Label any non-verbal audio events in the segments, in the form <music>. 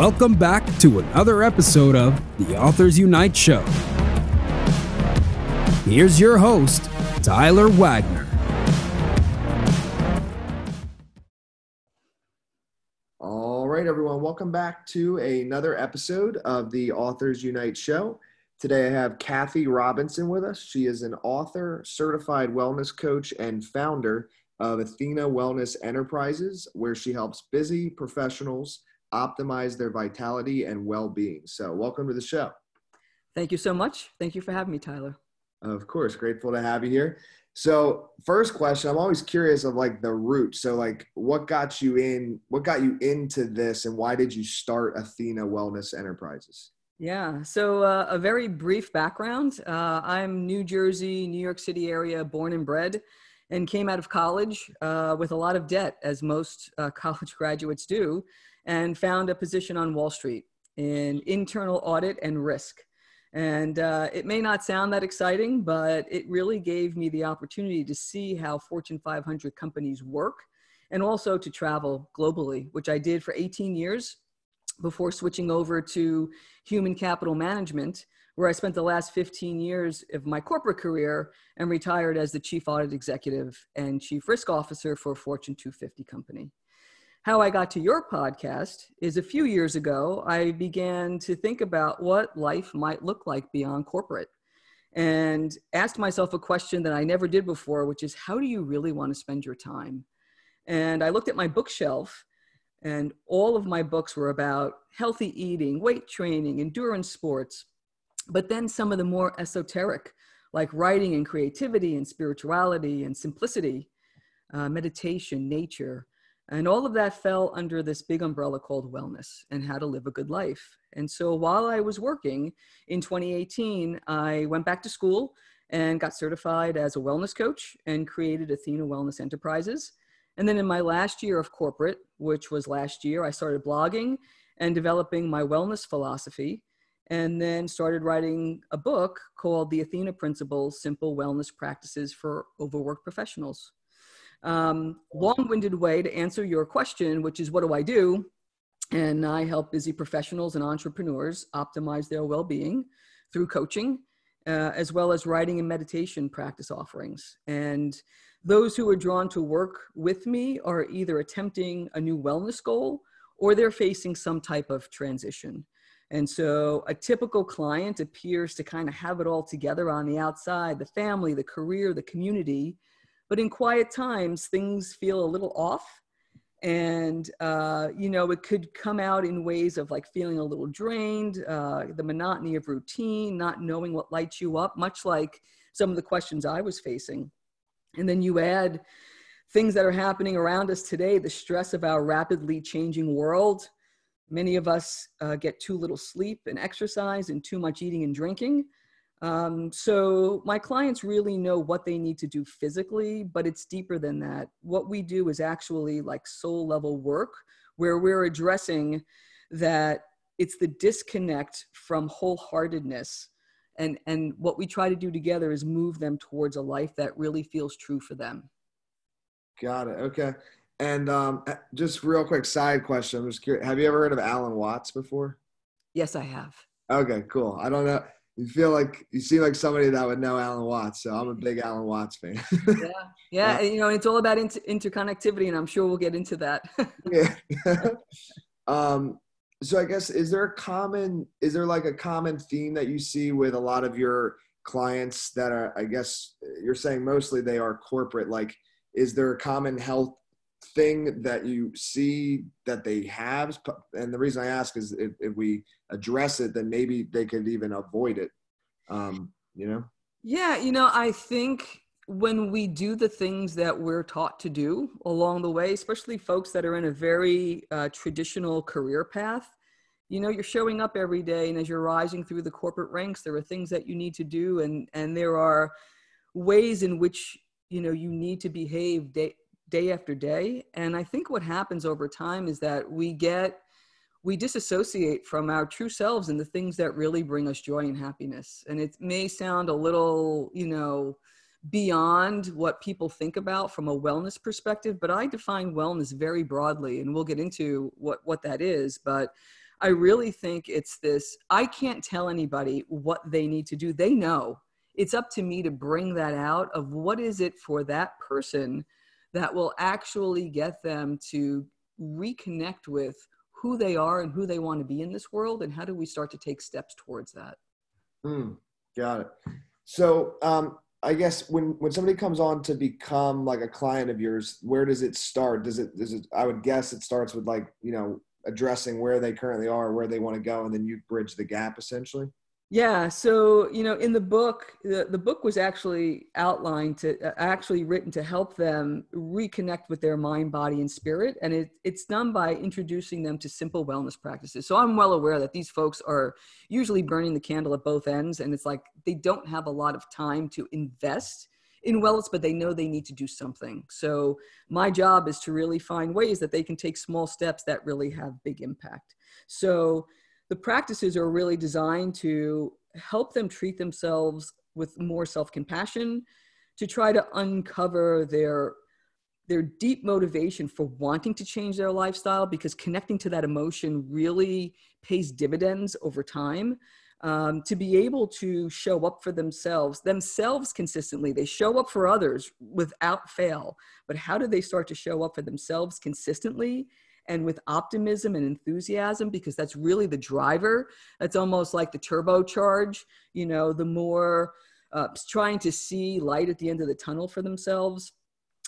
Welcome back to another episode of the Authors Unite Show. Here's your host, Tyler Wagner. All right, everyone, welcome back to another episode of the Authors Unite Show. Today I have Kathy Robinson with us. She is an author, certified wellness coach, and founder of Athena Wellness Enterprises, where she helps busy professionals optimize their vitality and well being. So, welcome to the show. Thank you so much. Thank you for having me, Tyler. Of course, grateful to have you here. So, first question, I'm always curious of like the root. So, like, what got you in? What got you into this, and why did you start Athena Wellness Enterprises? Yeah, so uh, a very brief background. Uh, I'm New Jersey, New York City area, born and bred, and came out of college uh, with a lot of debt, as most uh, college <laughs> graduates do and found a position on Wall Street in internal audit and risk. And uh, it may not sound that exciting, but it really gave me the opportunity to see how Fortune 500 companies work and also to travel globally, which I did for 18 years before switching over to human capital management, where I spent the last 15 years of my corporate career and retired as the chief audit executive and chief risk officer for a Fortune 250 company how I got to your podcast is a few years ago, I began to think about what life might look like beyond corporate and asked myself a question that I never did before, which is how do you really want to spend your time? And I looked at my bookshelf, and all of my books were about healthy eating, weight training, endurance sports, but then some of the more esoteric, like writing and creativity and spirituality and simplicity, uh, meditation, nature. And all of that fell under this big umbrella called wellness and how to live a good life. And so while I was working in 2018, I went back to school and got certified as a wellness coach and created Athena Wellness Enterprises. And then in my last year of corporate, which was last year, I started blogging and developing my wellness philosophy and then started writing a book called The Athena Principles Simple Wellness Practices for Overworked Professionals um, long-winded way to answer your question, which is what do I do? And I help busy professionals and entrepreneurs optimize their well-being through coaching, uh, as well as writing and meditation practice offerings. And those who are drawn to work with me are either attempting a new wellness goal or they're facing some type of transition. And so a typical client appears to kind of have it all together on the outside the family, the career, the community but in quiet times things feel a little off. And uh, you know it could come out in ways of like feeling a little drained uh, the monotony of routine not knowing what lights you up much like some of the questions i was facing. And then you add things that are happening around us today the stress of our rapidly changing world. Many of us uh, get too little sleep and exercise and too much eating and drinking um, so my clients really know what they need to do physically, but it's deeper than that. What we do is actually like soul level work where we're addressing that it's the disconnect from wholeheartedness. And, and what we try to do together is move them towards a life that really feels true for them. Got it. Okay. And um, just real quick side question. I'm just curious. Have you ever heard of Alan Watts before? Yes, I have. Okay, cool. I don't know you feel like you seem like somebody that would know Alan Watts. So I'm a big Alan Watts fan. yeah, yeah. <laughs> Uh, you know, it's all about inter- interconnectivity, and I'm sure we'll get into that. <laughs> yeah. <laughs> um, so I guess is there a common is there like a common theme that you see with a lot of your clients that are I guess you're saying mostly they are corporate like is there a common health thing that you see that they have and the reason i ask is if, if we address it then maybe they could even avoid it um, you know? Yeah you know i think when we do the things that we're taught to do along the way especially folks that are in a very uh, traditional career path you know you're showing up every day and as you're rising through the corporate ranks there are things that you need to do and and there are ways in which you know you need to behave day, day after day. And I think what happens over time is that we get, we disassociate from our true selves and the things that really bring us joy and happiness. And it may sound a little, you know, beyond what people think about from a wellness perspective, but I define wellness very broadly, and we'll get into what, what that is. But I really think it's this I can't tell anybody what they need to do. They know. It's up to me to bring that out of what is it for that person that will actually get them to reconnect with who they are and who they want to be in this world and how do we start to take steps towards that? Mm, got it. So um, i guess when when somebody comes on to become like a client of yours where does it start? Does it does it i would guess it starts with like you know addressing where they currently are where they want to go and then you bridge the gap essentially yeah. So, you know, in the book, the, the book was actually outlined to uh, actually written to help them reconnect with their mind, body, and spirit. And it, it's done by introducing them to simple wellness practices. So I'm well aware that these folks are usually burning the candle at both ends. And it's like they don't have a lot of time to invest in wellness, but they know they need to do something. So my job is to really find ways that they can take small steps that really have big impact. So, the practices are really designed to help them treat themselves with more self-compassion to try to uncover their their deep motivation for wanting to change their lifestyle because connecting to that emotion really pays dividends over time. Um, to be able to show up for themselves themselves consistently. They show up for others without fail but how do they start to show up for themselves consistently and with optimism and enthusiasm because that's really the driver. That's almost like the turbocharge you know the more uh, trying to see light at the end of the tunnel for themselves.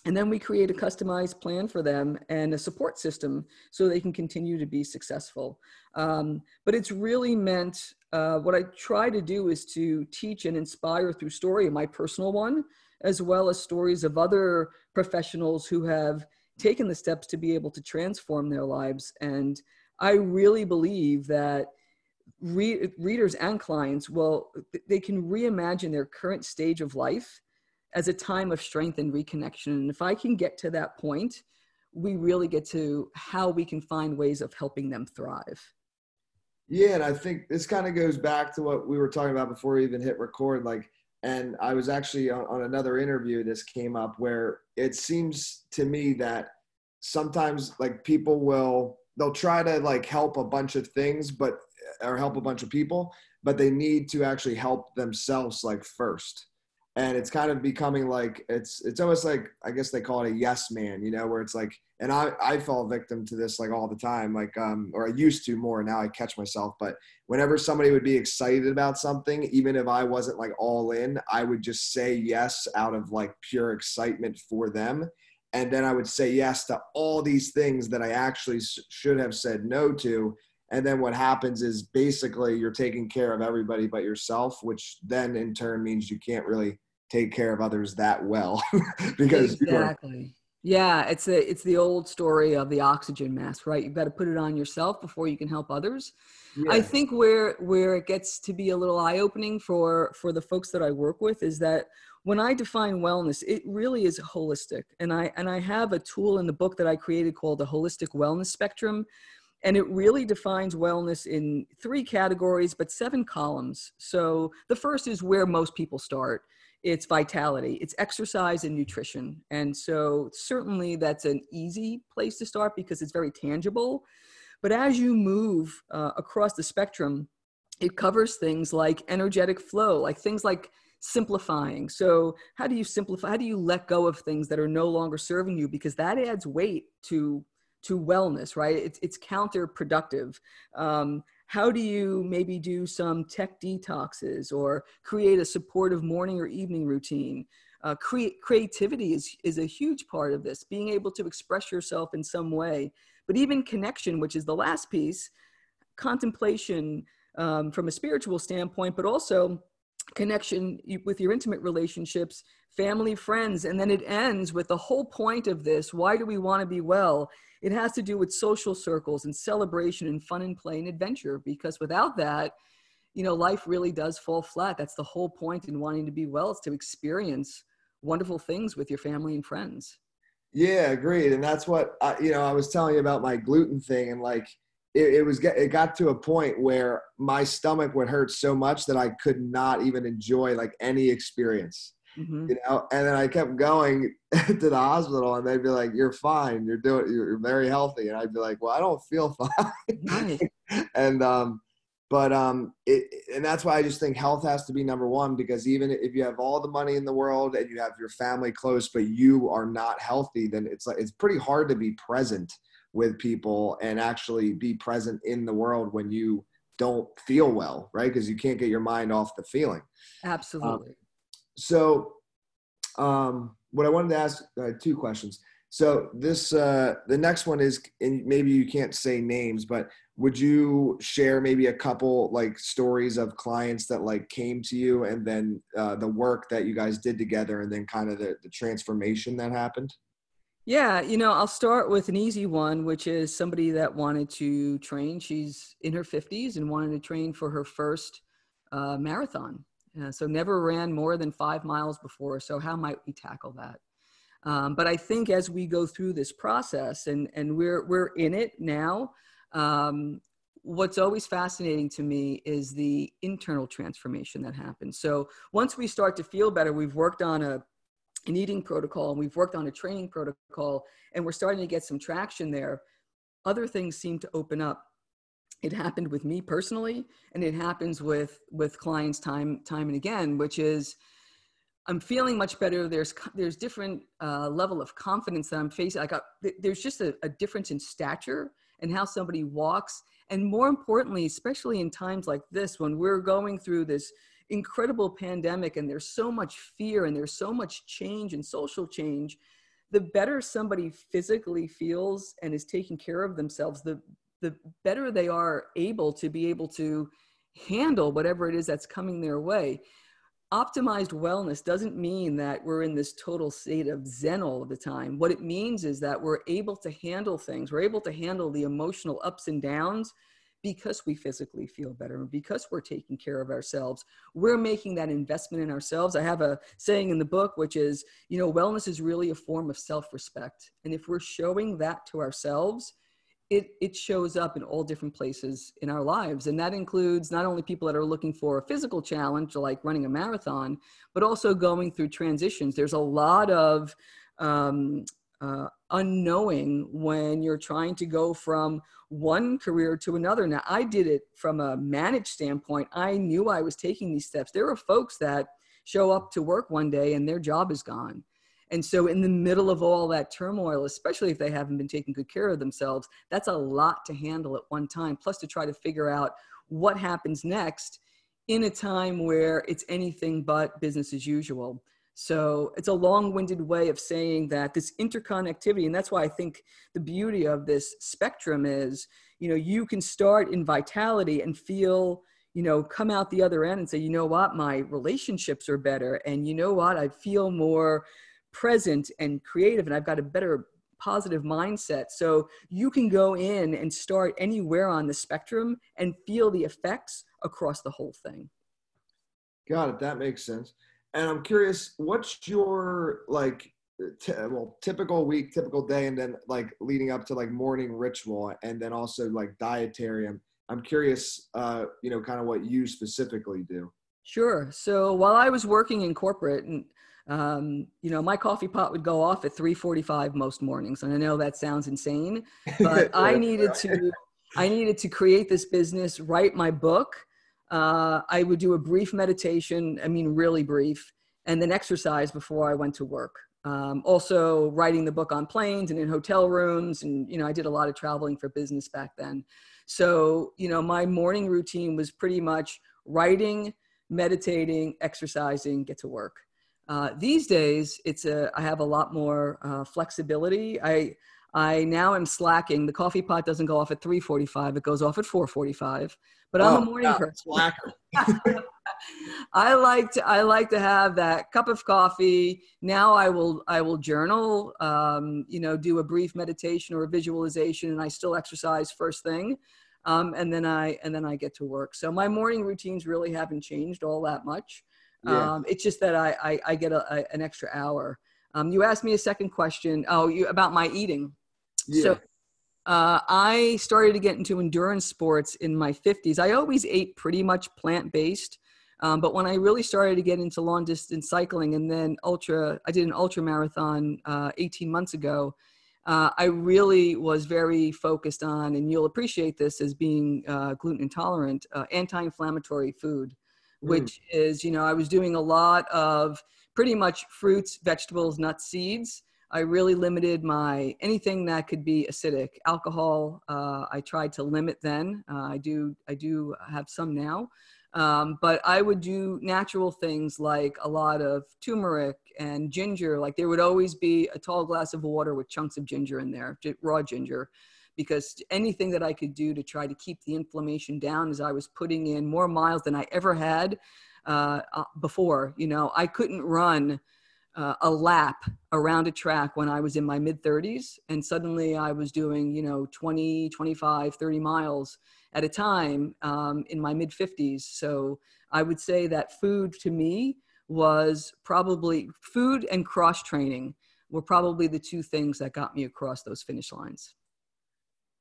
And then we create a customized plan for them and a support system so they can continue to be successful. Um, but it's really meant uh, what i try to do is to teach and inspire through story my personal one as well as stories of other professionals who have taken the steps to be able to transform their lives. And I really believe that re- readers and clients will, they can reimagine their current stage of life as a time of strength and reconnection. And if I can get to that point, we really get to how we can find ways of helping them thrive. Yeah, and I think this kind of goes back to what we were talking about before we even hit record. Like, and I was actually on, on another interview. This came up where it seems to me that sometimes like people will they'll try to like help a bunch of things, but or help a bunch of people, but they need to actually help themselves like first and it's kind of becoming like it's it's almost like i guess they call it a yes man you know where it's like and i i fall victim to this like all the time like um or i used to more now i catch myself but whenever somebody would be excited about something even if i wasn't like all in i would just say yes out of like pure excitement for them. And then i would say yes to all these things that i actually should have said no to and then what happens is basically you're taking care of everybody but yourself which then in turn means you can't really take care of others that well <laughs> because exactly. Yeah it's a it's the old story of the oxygen mask right? You've got to put it on yourself before you can help others. Yeah. i think where where it gets to be a little eye-opening for for the folks that i work with is that when i define wellness it really is holistic. And i and i have a tool in the book that i created called the holistic wellness spectrum and it really defines wellness in three categories but seven columns. So the first is where most people start. It's vitality. It's exercise and nutrition. And so certainly that's an easy place to start because it's very tangible. But as you move uh, across the spectrum it covers things like energetic flow like things like simplifying. So how do you simplify how do you let go of things that are no longer serving you? Because that adds weight to to wellness, right? It's, it's counterproductive. Um, how do you maybe do some tech detoxes or create a supportive morning or evening routine? Uh, create creativity is, is a huge part of this, being able to express yourself in some way. But even connection, which is the last piece, contemplation um, from a spiritual standpoint, but also connection with your intimate relationships, family, friends. And then it ends with the whole point of this why do we want to be well? It has to do with social circles and celebration and fun and play and adventure because without that you know life really does fall flat. That's the whole point in wanting to be well is to experience wonderful things with your family and friends. Yeah agreed. And that's what I, you know i was telling you about my gluten thing and like it, it was it got to a point where my stomach would hurt so much that i could not even enjoy like any experience mm-hmm. you know. And then I kept going <laughs> to the hospital, and they'd be like, "You're fine. You're doing. You're very healthy." And I'd be like, "Well, I don't feel <laughs> fine." and um, but um, it, and that's why I just think health has to be number one because even if you have all the money in the world and you have your family close, but you are not healthy, then it's like it's pretty hard to be present with people and actually be present in the world when you don't feel well, right? Because you can't get your mind off the feeling. Absolutely. Um, so, um, what I wanted to ask uh, two questions. So this uh, the next one is, and maybe you can't say names, but would you share maybe a couple like stories of clients that like came to you, and then uh, the work that you guys did together, and then kind of the, the transformation that happened? Yeah, you know, I'll start with an easy one, which is somebody that wanted to train. She's in her 50s and wanted to train for her first uh, marathon. So never ran more than five miles before. So how might we tackle that? Um, but I think as we go through this process and, and we're, we're in it now, um, what's always fascinating to me is the internal transformation that happens. So once we start to feel better, we've worked on a an eating protocol and we've worked on a training protocol and we're starting to get some traction there other things seem to open up it happened with me personally and it happens with with clients time time and again which is i'm feeling much better. There's there's different uh, level of confidence that i'm facing. I got there's just a, a difference in stature and how somebody walks. And more importantly especially in times like this when we're going through this incredible pandemic and there's so much fear and there's so much change and social change the better somebody physically feels and is taking care of themselves the the better they are able to be able to handle whatever it is that's coming their way. Optimized wellness doesn't mean that we're in this total state of zen all of the time. What it means is that we're able to handle things. We're able to handle the emotional ups and downs because we physically feel better because we're taking care of ourselves. We're making that investment in ourselves. I have a saying in the book which is you know wellness is really a form of self-respect. And if we're showing that to ourselves it, it shows up in all different places in our lives and that includes not only people that are looking for a physical challenge like running a marathon but also going through transitions there's a lot of um, uh, unknowing when you're trying to go from one career to another. Now, I did it from a managed standpoint. I knew I was taking these steps. There are folks that show up to work one day and their job is gone. And so, in the middle of all that turmoil, especially if they haven't been taking good care of themselves, that's a lot to handle at one time. Plus, to try to figure out what happens next in a time where it's anything but business as usual. So it's a long-winded way of saying that this interconnectivity, and that's why I think the beauty of this spectrum is, you know, you can start in vitality and feel, you know, come out the other end and say, you know what, my relationships are better, and you know what, I feel more present and creative, and I've got a better positive mindset. So you can go in and start anywhere on the spectrum and feel the effects across the whole thing. Got it. That makes sense. And I'm curious, what's your like, t- well, typical week, typical day, and then like leading up to like morning ritual, and then also like dietary. I'm, I'm curious, uh, you know, kind of what you specifically do. Sure. So while I was working in corporate, and um, you know, my coffee pot would go off at 3:45 most mornings, and I know that sounds insane, <laughs> but I needed to, I needed to create this business, write my book uh, I would do a brief meditation, I mean, really brief, and then exercise before I went to work. Um, also, writing the book on planes and in hotel rooms. And, you know, I did a lot of traveling for business back then. So, you know, my morning routine was pretty much writing, meditating, exercising, get to work. Uh, these days, it's a, I have a lot more uh, flexibility. I, I now am slacking. The coffee pot doesn't go off at 3:45; it goes off at 4:45. But I'm oh, a morning person. Slacker. <laughs> I like to I like to have that cup of coffee. Now I will I will journal. Um, you know, do a brief meditation or a visualization, and I still exercise first thing. Um, and then I and then I get to work. So my morning routines really haven't changed all that much. Yeah. Um, it's just that I I, I get a, a, an extra hour. Um, you asked me a second question. Oh, you about my eating. Yeah. So uh, I started to get into endurance sports in my 50s. I always ate pretty much plant based. Um, but when I really started to get into long distance cycling and then ultra, I did an ultra marathon uh, 18 months ago. Uh, I really was very focused on, and you'll appreciate this as being uh, gluten intolerant, uh, anti inflammatory food, mm. which is, you know, I was doing a lot of pretty much fruits, vegetables, nuts, seeds. I really limited my anything that could be acidic. Alcohol, uh, I tried to limit then. Uh, I do, I do have some now. Um, but I would do natural things like a lot of turmeric and ginger. Like there would always be a tall glass of water with chunks of ginger in there, raw ginger, because anything that I could do to try to keep the inflammation down as I was putting in more miles than I ever had uh, uh before. You know, I couldn't run uh, a lap around a track when I was in my mid 30s. And suddenly I was doing, you know, 20, 25, 30 miles at a time um, in my mid 50s. So I would say that food to me was probably food and cross training were probably the two things that got me across those finish lines.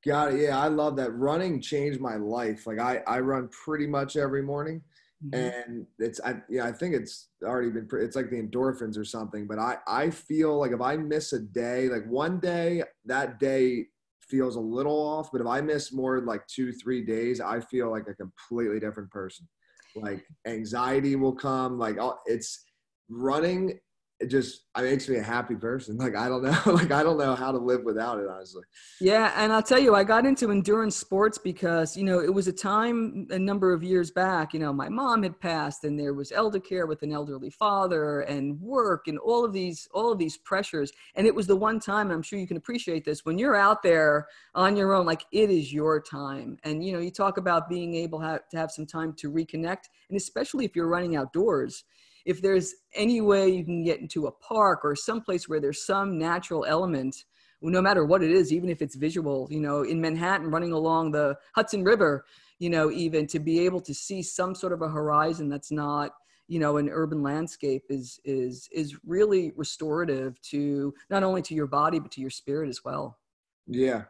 Got it. Yeah, I love that. Running changed my life. Like I, I run pretty much every morning. Mm-hmm. and it's I yeah I think it's already been it's like the endorphins or something but I I feel like if I miss a day like one day that day feels a little off but if I miss more like two three days I feel like a completely different person like anxiety will come like it's running it just it makes me a happy person. <laughs> Like I don't know, <laughs> like I don't know how to live without it, honestly. Yeah, and I'll tell you, I got into endurance sports because you know it was a time a number of years back. You know, my mom had passed, and there was elder care with an elderly father, and work, and all of these all of these pressures. And it was the one time, and I'm sure you can appreciate this when you're out there on your own, like it is your time. And you know, you talk about being able to have some time to reconnect, and especially if you're running outdoors if there's any way you can get into a park or someplace where there's some natural element no matter what it is even if it's visual you know in manhattan running along the hudson river you know even to be able to see some sort of a horizon that's not you know an urban landscape is is is really restorative to not only to your body but to your spirit as well. Yeah.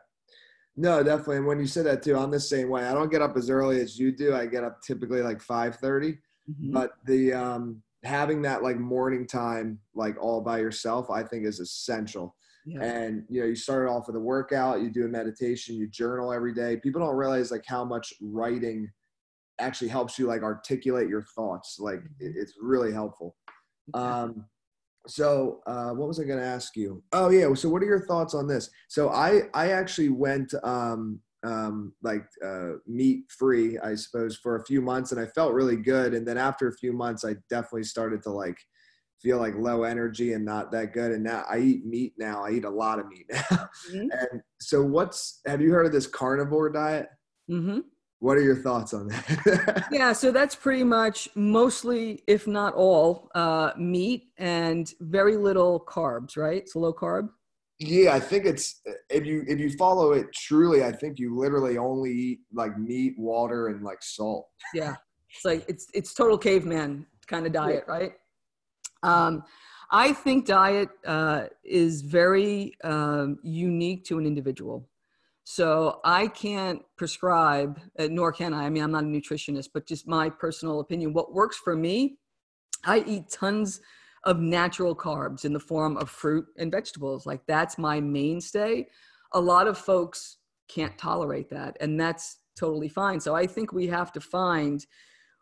No definitely. And when you said that too i'm the same way. I don't get up as early as you do. I get up typically like 5.30 mm-hmm. but the um having that like morning time like all by yourself i think is essential. Yeah. and you know you start off with a workout you do a meditation you journal every day. People don't realize like how much writing actually helps you like articulate your thoughts. Like mm-hmm. it's really helpful. Um so uh what was i going to ask you? Oh yeah so what are your thoughts on this? So i i actually went um um, like uh, meat free, I suppose, for a few months, and I felt really good. And then after a few months, I definitely started to like feel like low energy and not that good. And now I eat meat now. I eat a lot of meat <laughs> now. Mm-hmm. and so, what's have you heard of this carnivore diet? Mm-hmm. What are your thoughts on that? <laughs> yeah, so that's pretty much mostly, if not all, uh, meat and very little carbs, right? So low carb. Yeah, I think it's if you if you follow it truly, I think you literally only eat like meat, water, and like salt. Yeah, it's like it's it's total caveman kind of diet, yeah. right? Um, I think diet uh, is very um, unique to an individual. So I can't prescribe, uh, nor can I. I mean, I'm not a nutritionist, but just my personal opinion. What works for me, I eat tons of natural carbs in the form of fruit and vegetables. Like that's my mainstay. A lot of folks can't tolerate that, and that's totally fine. So I think we have to find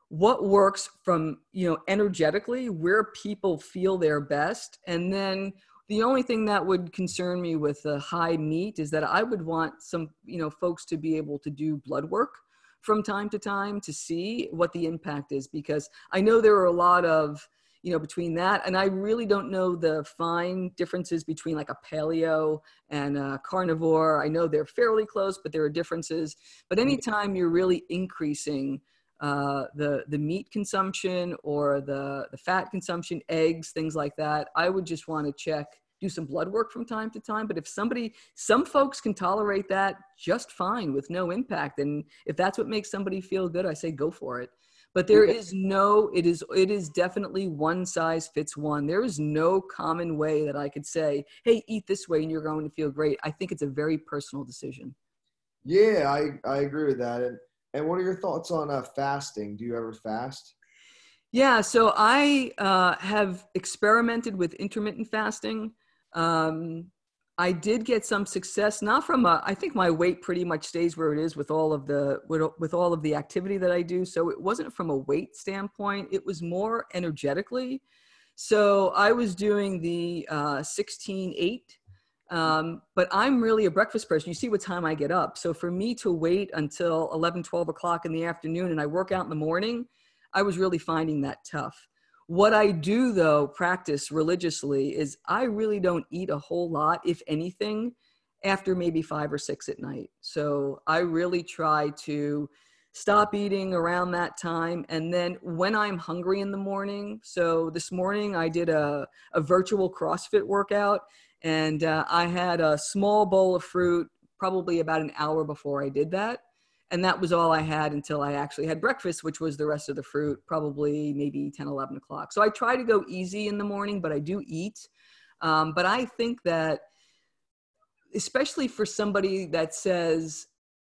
what works from, you know, energetically, where people feel their best, and then the only thing that would concern me with the high meat is that I would want some, you know, folks to be able to do blood work from time to time to see what the impact is because I know there are a lot of you know between that and i really don't know the fine differences between like a paleo and a carnivore. I know they're fairly close but there are differences. But mm-hmm. anytime you're really increasing uh, the the meat consumption or the the fat consumption eggs things like that i would just want to check do some blood work from time to time. But if somebody some folks can tolerate that just fine with no impact and if that's what makes somebody feel good i say go for it but there is no it is it is definitely one size fits one. There is no common way that i could say hey eat this way and you're going to feel great. I think it's a very personal decision. Yeah i i agree with that. And and what are your thoughts on uh, fasting? Do you ever fast? Yeah, so I uh, have experimented with intermittent fasting. Um, I did get some success, not from a, I think my weight pretty much stays where it is with all of the with, with all of the activity that I do. So it wasn't from a weight standpoint; it was more energetically. So I was doing the uh, 16 8 um, but I'm really a breakfast person. You see what time I get up. So for me to wait until 11, 12 o'clock in the afternoon and I work out in the morning, I was really finding that tough. What I do, though, practice religiously is I really don't eat a whole lot, if anything, after maybe five or six at night. So I really try to stop eating around that time. And then when I'm hungry in the morning, so this morning I did a, a virtual CrossFit workout and uh, I had a small bowl of fruit probably about an hour before I did that and that was all I had until I actually had breakfast, which was the rest of the fruit, probably maybe 10, 11 o'clock. So I try to go easy in the morning, but I do eat. Um, but I think that, especially for somebody that says,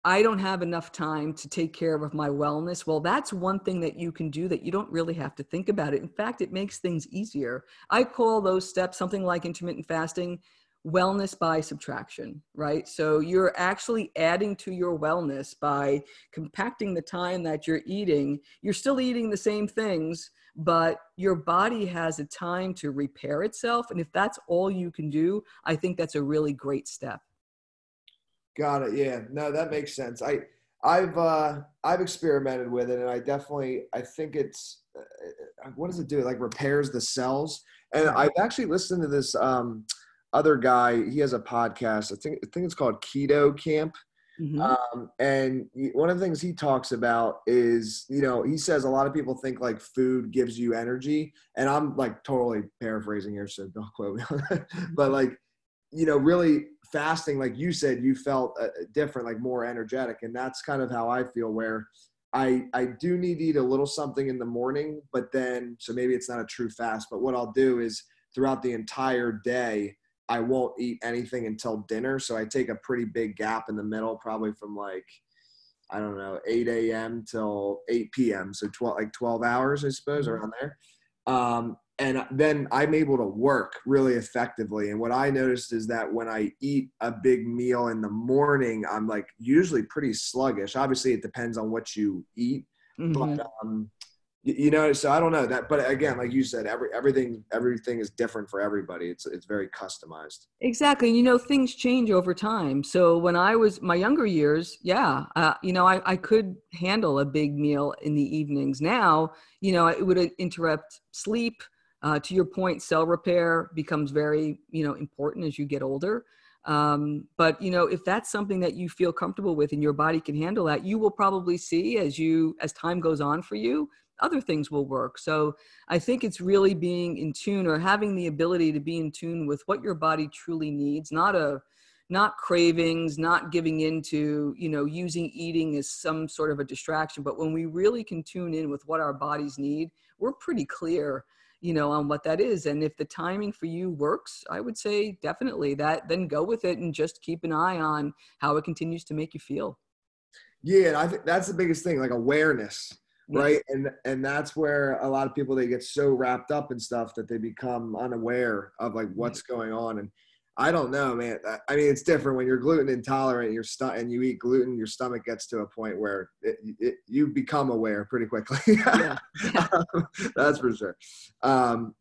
I don't have enough time to take care of my wellness. Well, that's one thing that you can do that you don't really have to think about it. In fact, it makes things easier. I call those steps something like intermittent fasting wellness by subtraction, right? So you're actually adding to your wellness by compacting the time that you're eating. You're still eating the same things, but your body has a time to repair itself. And if that's all you can do, I think that's a really great step. Got it. Yeah. No, that makes sense. I, I've uh, I've experimented with it, and I definitely I think it's uh, uh what does it do? It like repairs the cells, and I've actually listened to this. Um, other guy, he has a podcast. I think I think it's called Keto Camp. Mm-hmm. Um, and one of the things he talks about is, you know, he says a lot of people think like food gives you energy, and I'm like totally paraphrasing here, so don't quote me. but like, you know, really fasting, like you said, you felt uh, different, like more energetic, and that's kind of how I feel. Where I I do need to eat a little something in the morning, but then so maybe it's not a true fast. But what I'll do is throughout the entire day, I won't eat anything until dinner. So I take a pretty big gap in the middle, probably from like, I don't know, 8 a.m. till 8 p.m. So 12, like 12 hours, I suppose, mm-hmm. around there. Um, and then I'm able to work really effectively. And what I noticed is that when I eat a big meal in the morning, I'm like usually pretty sluggish. Obviously, it depends on what you eat, mm-hmm. but um, you know so i don't know that but again like you said every everything everything is different for everybody. It's it's very customized. Exactly you know things change over time. So when i was my younger years yeah uh, you know I, I could handle a big meal in the evenings. Now you know it would interrupt sleep. Uh, to your point cell repair becomes very you know important as you get older. Um, but you know if that's something that you feel comfortable with and your body can handle that you will probably see as you as time goes on for you other things will work. So I think it's really being in tune or having the ability to be in tune with what your body truly needs, not a not cravings, not giving into, you know, using eating as some sort of a distraction, but when we really can tune in with what our bodies need, we're pretty clear, you know, on what that is. And if the timing for you works, I would say definitely that then go with it and just keep an eye on how it continues to make you feel. Yeah, I think that's the biggest thing, like awareness right? And and that's where a lot of people they get so wrapped up in stuff that they become unaware of like what's going on. And i don't know man. I mean it's different when you're gluten intolerant you're stu- and you eat gluten your stomach gets to a point where it, it, you become aware pretty quickly. <laughs> Yeah. that's for sure. Um,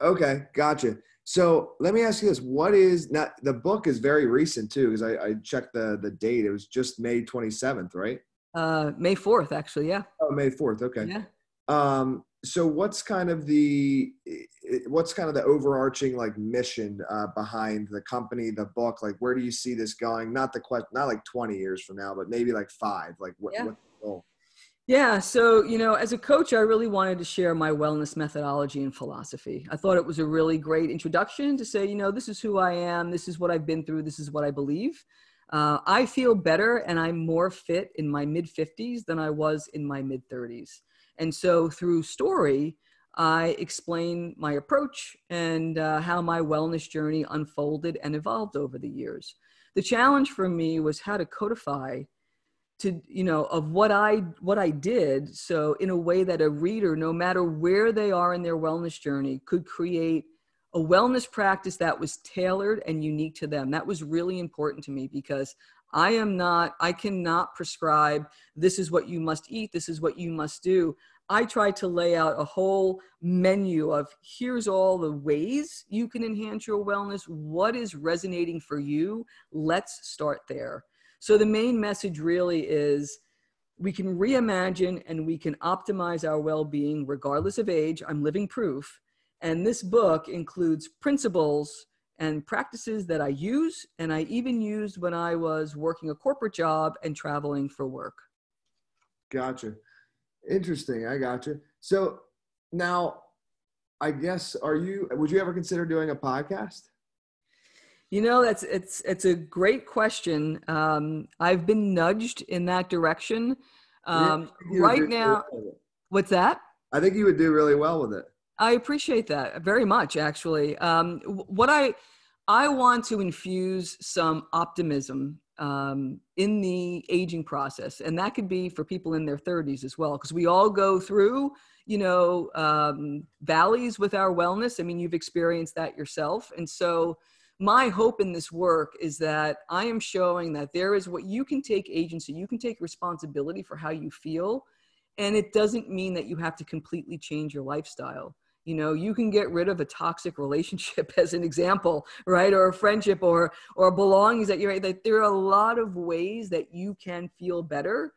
okay gotcha. So let me ask you this: What is now? The book is very recent too, because I, I, checked the the date. It was just May twenty seventh, right? Uh, May 4th, actually. Yeah. Oh, May 4th. Okay. Yeah. Um, so what's kind of the what's kind of the overarching like mission uh, behind the company the book like where do you see this going not the question not like 20 years from now but maybe like five like what, yeah. yeah so you know as a coach i really wanted to share my wellness methodology and philosophy i thought it was a really great introduction to say you know this is who i am this is what i've been through this is what i believe uh, I feel better and I'm more fit in my mid 50s than I was in my mid 30s. And so through story, I explain my approach and uh, how my wellness journey unfolded and evolved over the years. The challenge for me was how to codify to you know of what i what i did so in a way that a reader no matter where they are in their wellness journey could create a wellness practice that was tailored and unique to them. That was really important to me because i am not i cannot prescribe this is what you must eat this is what you must do. I try to lay out a whole menu of here's all the ways you can enhance your wellness. What is resonating for you? Let's start there. So the main message really is we can reimagine and we can optimize our well being regardless of age. I'm living proof. And this book includes principles and practices that I use, and I even used when I was working a corporate job and traveling for work. Gotcha. Interesting. I gotcha. So now, I guess, are you, would you ever consider doing a podcast? You know, that's it's it's a great question. Um, I've been nudged in that direction. Um, yeah, right now, what's that? I think you would do really well with it. I appreciate that very much, actually. Um, what I I want to infuse some optimism um, in the aging process, and that could be for people in their 30s as well, because we all go through, you know, um, valleys with our wellness. I mean, you've experienced that yourself, and so my hope in this work is that I am showing that there is what you can take agency, you can take responsibility for how you feel. And it doesn't mean that you have to completely change your lifestyle. You know, you can get rid of a toxic relationship <laughs> as an example, right? Or a friendship or or belongings that you're right. There are a lot of ways that you can feel better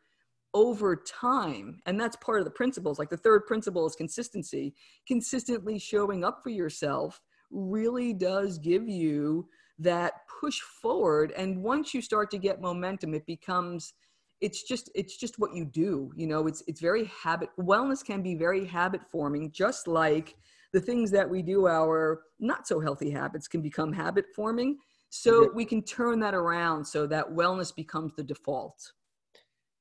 over time. And that's part of the principles. Like the third principle is consistency, consistently showing up for yourself really does give you that push forward and once you start to get momentum it becomes it's just it's just what you do you know it's it's very habit wellness can be very habit forming just like the things that we do our not so healthy habits can become habit forming so we can turn that around so that wellness becomes the default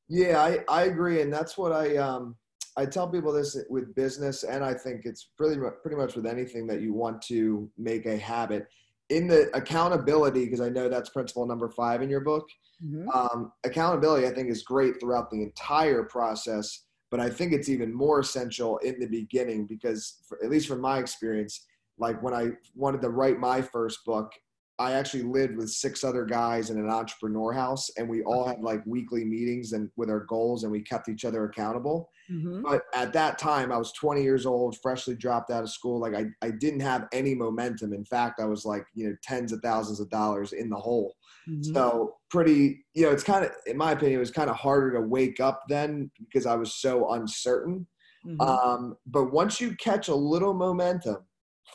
yeah i i agree and that's what i um I tell people this with business, and I think it's pretty pretty much with anything that you want to make a habit. In the accountability, because I know that's principle number five in your book. Mm-hmm. Um, accountability, I think, is great throughout the entire process, but I think it's even more essential in the beginning because, for, at least from my experience, like when I wanted to write my first book, I actually lived with six other guys in an entrepreneur house, and we all had like weekly meetings and with our goals, and we kept each other accountable. Mm-hmm. But at that time, I was 20 years old, freshly dropped out of school. Like I, I didn't have any momentum. In fact, I was like you know tens of thousands of dollars in the hole. Mm-hmm. So pretty, you know, it's kind of, in my opinion, it was kind of harder to wake up then because I was so uncertain. Mm-hmm. Um, but once you catch a little momentum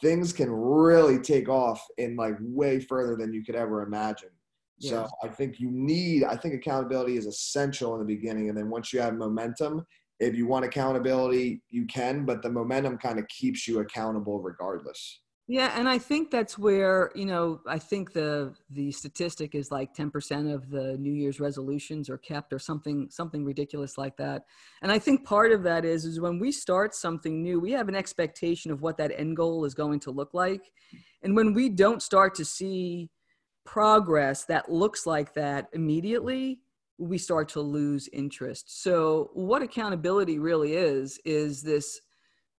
things can really take off in like way further than you could ever imagine. Yes. So I think you need, I think accountability is essential in the beginning. And then once you have momentum, if you want accountability, you can, but the momentum kind of keeps you accountable regardless. Yeah, and I think that's where you know I think the the statistic is like ten percent of the New Year's resolutions are kept or something something ridiculous like that. And I think part of that is is when we start something new, we have an expectation of what that end goal is going to look like, and when we don't start to see progress that looks like that immediately, we start to lose interest. So what accountability really is is this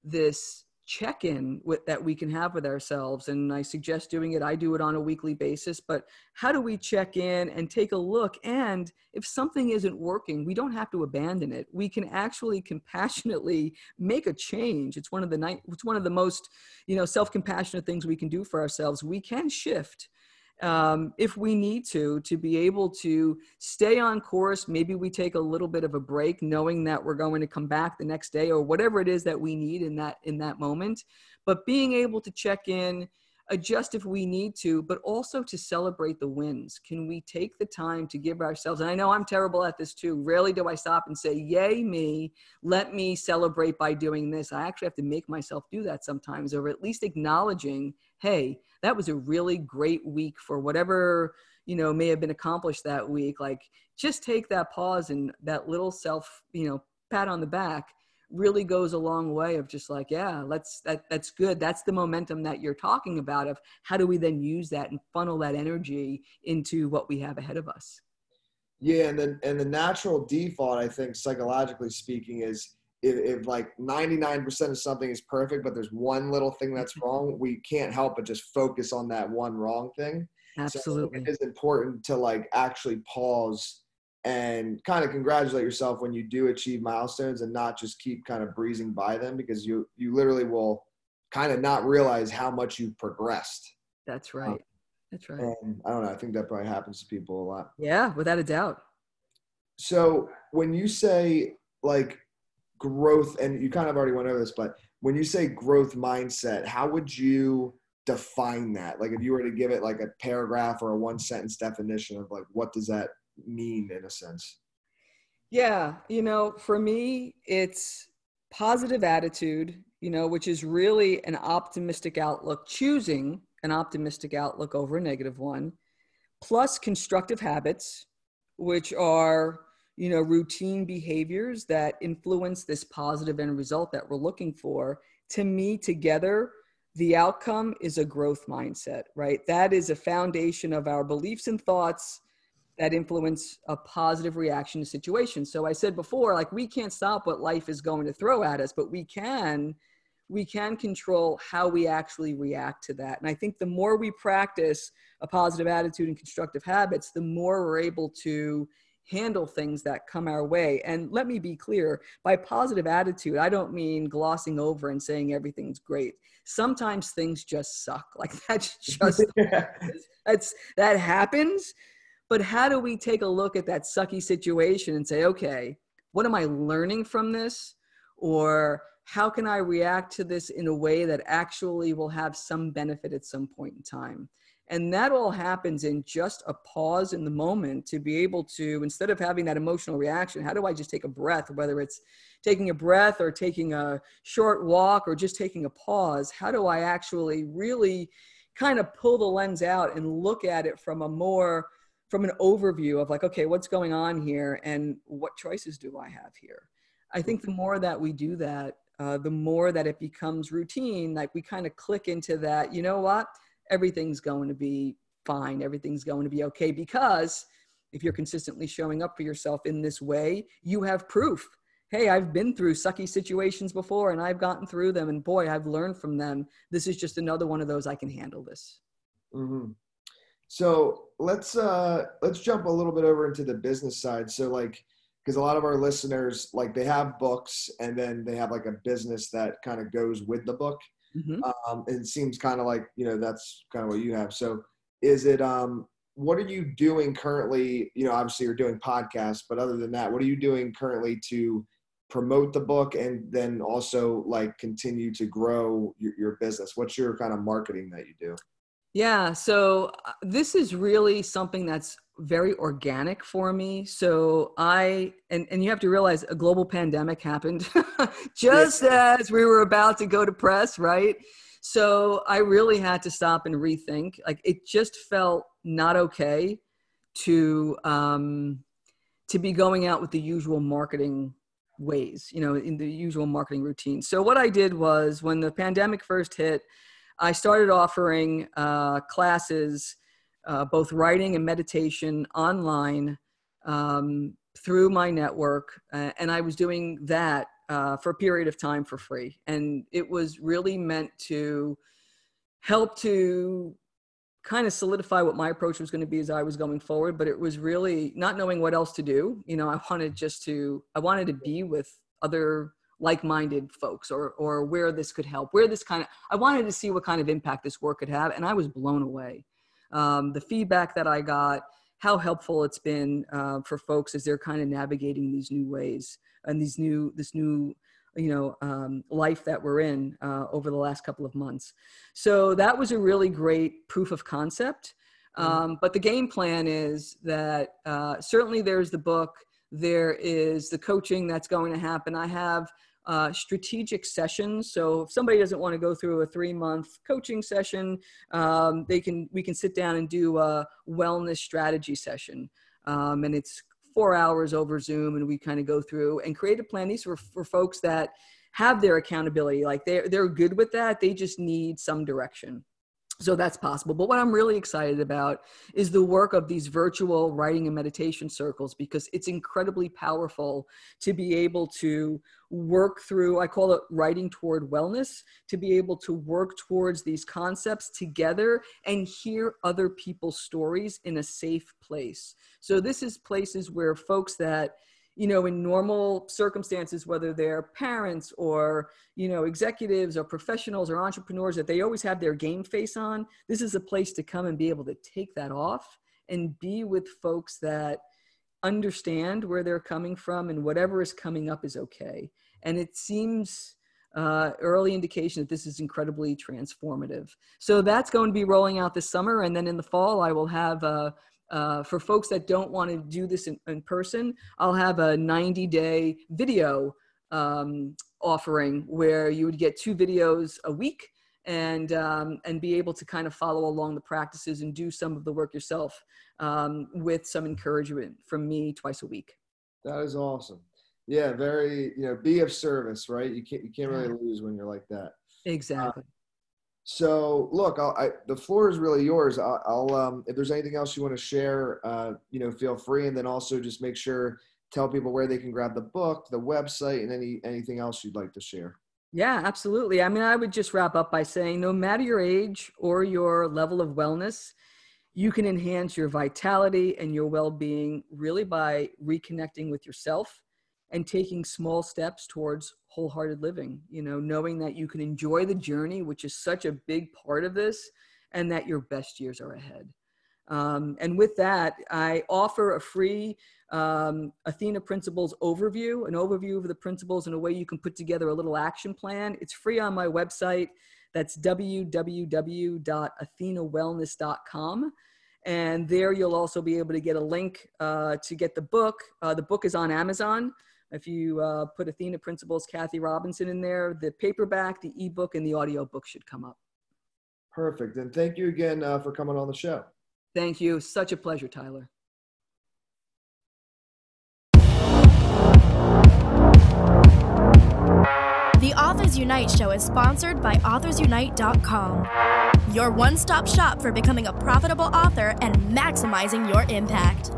this check in with that we can have with ourselves. And i suggest doing it. I do it on a weekly basis but how do we check in and take a look? And if something isn't working we don't have to abandon it. We can actually compassionately <laughs> make a change. It's one of the night it's one of the most you know self-compassionate things we can do for ourselves. We can shift um, if we need to, to be able to stay on course. Maybe we take a little bit of a break, knowing that we're going to come back the next day or whatever it is that we need in that in that moment. But being able to check in, adjust if we need to, but also to celebrate the wins. Can we take the time to give ourselves? And I know I'm terrible at this too. Rarely do I stop and say, "Yay me! Let me celebrate by doing this." I actually have to make myself do that sometimes, or at least acknowledging, "Hey." That was a really great week for whatever you know may have been accomplished that week. Like just take that pause and that little self you know pat on the back really goes a long way of just like yeah let's that that's good. That's the momentum that you're talking about of how do we then use that and funnel that energy into what we have ahead of us. Yeah, and then and the natural default, I think, psychologically speaking, is if, if like 99% of something is perfect, but there's one little thing that's Mm-hmm. wrong, we can't help but just focus on that one wrong thing. Absolutely. So it is important to like actually pause and kind of congratulate yourself when you do achieve milestones and not just keep kind of breezing by them because you you literally will kind of not realize how much you've progressed. That's right. That's right. And I don't know, I think that probably happens to people a lot. Yeah, without a doubt. So when you say like growth, and you kind of already went over this, but when you say growth mindset, how would you define that? Like if you were to give it like a paragraph or a one sentence definition of like what does that mean in a sense? Yeah, you know, for me, it's positive attitude, you know, which is really an optimistic outlook, choosing an optimistic outlook over a negative one, plus constructive habits, which are, you know, routine behaviors that influence this positive end result that we're looking for. To me, together, the outcome is a growth mindset, right? That is a foundation of our beliefs and thoughts that influence a positive reaction to situations. So I said before, like we can't stop what life is going to throw at us, but we can we can control how we actually react to that. And I think the more we practice a positive attitude and constructive habits, the more we're able to handle things that come our way. And let me be clear, by positive attitude, I don't mean glossing over and saying everything's great. Sometimes things just suck. <laughs> Like that's just <laughs> that's that happens. But how do we take a look at that sucky situation and say, okay, what am I learning from this? Or how can I react to this in a way that actually will have some benefit at some point in time? And that all happens in just a pause in the moment to be able to, instead of having that emotional reaction, how do I just take a breath, whether it's taking a breath or taking a short walk or just taking a pause? How do I actually really kind of pull the lens out and look at it from a more from an overview of like okay what's going on here and what choices do i have here i think the more that we do that uh, the more that it becomes routine like we kind of click into that you know what everything's going to be fine everything's going to be okay because if you're consistently showing up for yourself in this way you have proof hey i've been through sucky situations before and i've gotten through them and boy i've learned from them this is just another one of those i can handle this Mm-hmm. So let's uh let's jump a little bit over into the business side. So like because a lot of our listeners like they have books and then they have like a business that kind of goes with the book. Mhm. Um, it seems kind of like you know that's kind of what you have. So is it um what are you doing currently? You know, obviously you're doing podcasts, but other than that, what are you doing currently to promote the book and then also like continue to grow your, your business? What's your kind of marketing that you do? Yeah, so uh, this is really something that's very organic for me. So I and and you have to realize a global pandemic happened <laughs> just as we were about to go to press, right? So I really had to stop and rethink. Like it just felt not okay to um to be going out with the usual marketing ways, you know, in the usual marketing routine. So what I did was when the pandemic first hit, I started offering uh, classes, uh, both writing and meditation online um, through my network. Uh, and I was doing that uh, for a period of time for free. And it was really meant to help to kind of solidify what my approach was going to be as I was going forward. But it was really not knowing what else to do. You know, I wanted just to, I wanted to be with other like-minded folks or or where this could help where this kind of i wanted to see what kind of impact this work could have and i was blown away. Um, the feedback that i got how helpful it's been uh, for folks as they're kind of navigating these new ways and these new this new you know um, life that we're in uh, over the last couple of months. So that was a really great proof of concept. Um, but the game plan is that uh, certainly there's the book there is the coaching that's going to happen. I have uh, strategic sessions. So if somebody doesn't want to go through a three month coaching session, um, they can we can sit down and do a wellness strategy session, um, and it's four hours over Zoom, and we kind of go through and create a plan. These are for folks that have their accountability, like they're they're good with that. They just need some direction. So that's possible. But what I'm really excited about is the work of these virtual writing and meditation circles because it's incredibly powerful to be able to work through, I call it writing toward wellness, to be able to work towards these concepts together and hear other people's stories in a safe place. So this is places where folks that you know in normal circumstances whether they're parents or you know executives or professionals or entrepreneurs that they always have their game face on this is a place to come and be able to take that off and be with folks that understand where they're coming from and whatever is coming up is okay and it seems uh, early indication that this is incredibly transformative. So that's going to be rolling out this summer, and then in the fall, I will have uh, uh, for folks that don't want to do this in, in, person, I'll have a 90 day video um, offering where you would get two videos a week and um, and be able to kind of follow along the practices and do some of the work yourself um, with some encouragement from me twice a week. That is awesome. Yeah, very you know, be of service, right? You can't you can't really lose when you're like that. Exactly. Uh, so look, I'll, I, the floor is really yours. I'll, I'll um, if there's anything else you want to share, uh, you know, feel free, and then also just make sure tell people where they can grab the book, the website, and any anything else you'd like to share. Yeah, absolutely. I mean, I would just wrap up by saying, no matter your age or your level of wellness, you can enhance your vitality and your well-being really by reconnecting with yourself and taking small steps towards wholehearted living you know knowing that you can enjoy the journey which is such a big part of this and that your best years are ahead. Um, and with that i offer a free um, athena principles overview an overview of the principles in a way you can put together a little action plan. It's free on my website. That's www.athenawellness.com and there you'll also be able to get a link uh, to get the book. Uh, the book is on amazon if you uh, put Athena Principles, Kathy Robinson in there, the paperback, the ebook, and the audiobook should come up. Perfect. And thank you again uh, for coming on the show. Thank you. Such a pleasure, Tyler. The Authors Unite show is sponsored by AuthorsUnite.com, your one stop shop for becoming a profitable author and maximizing your impact.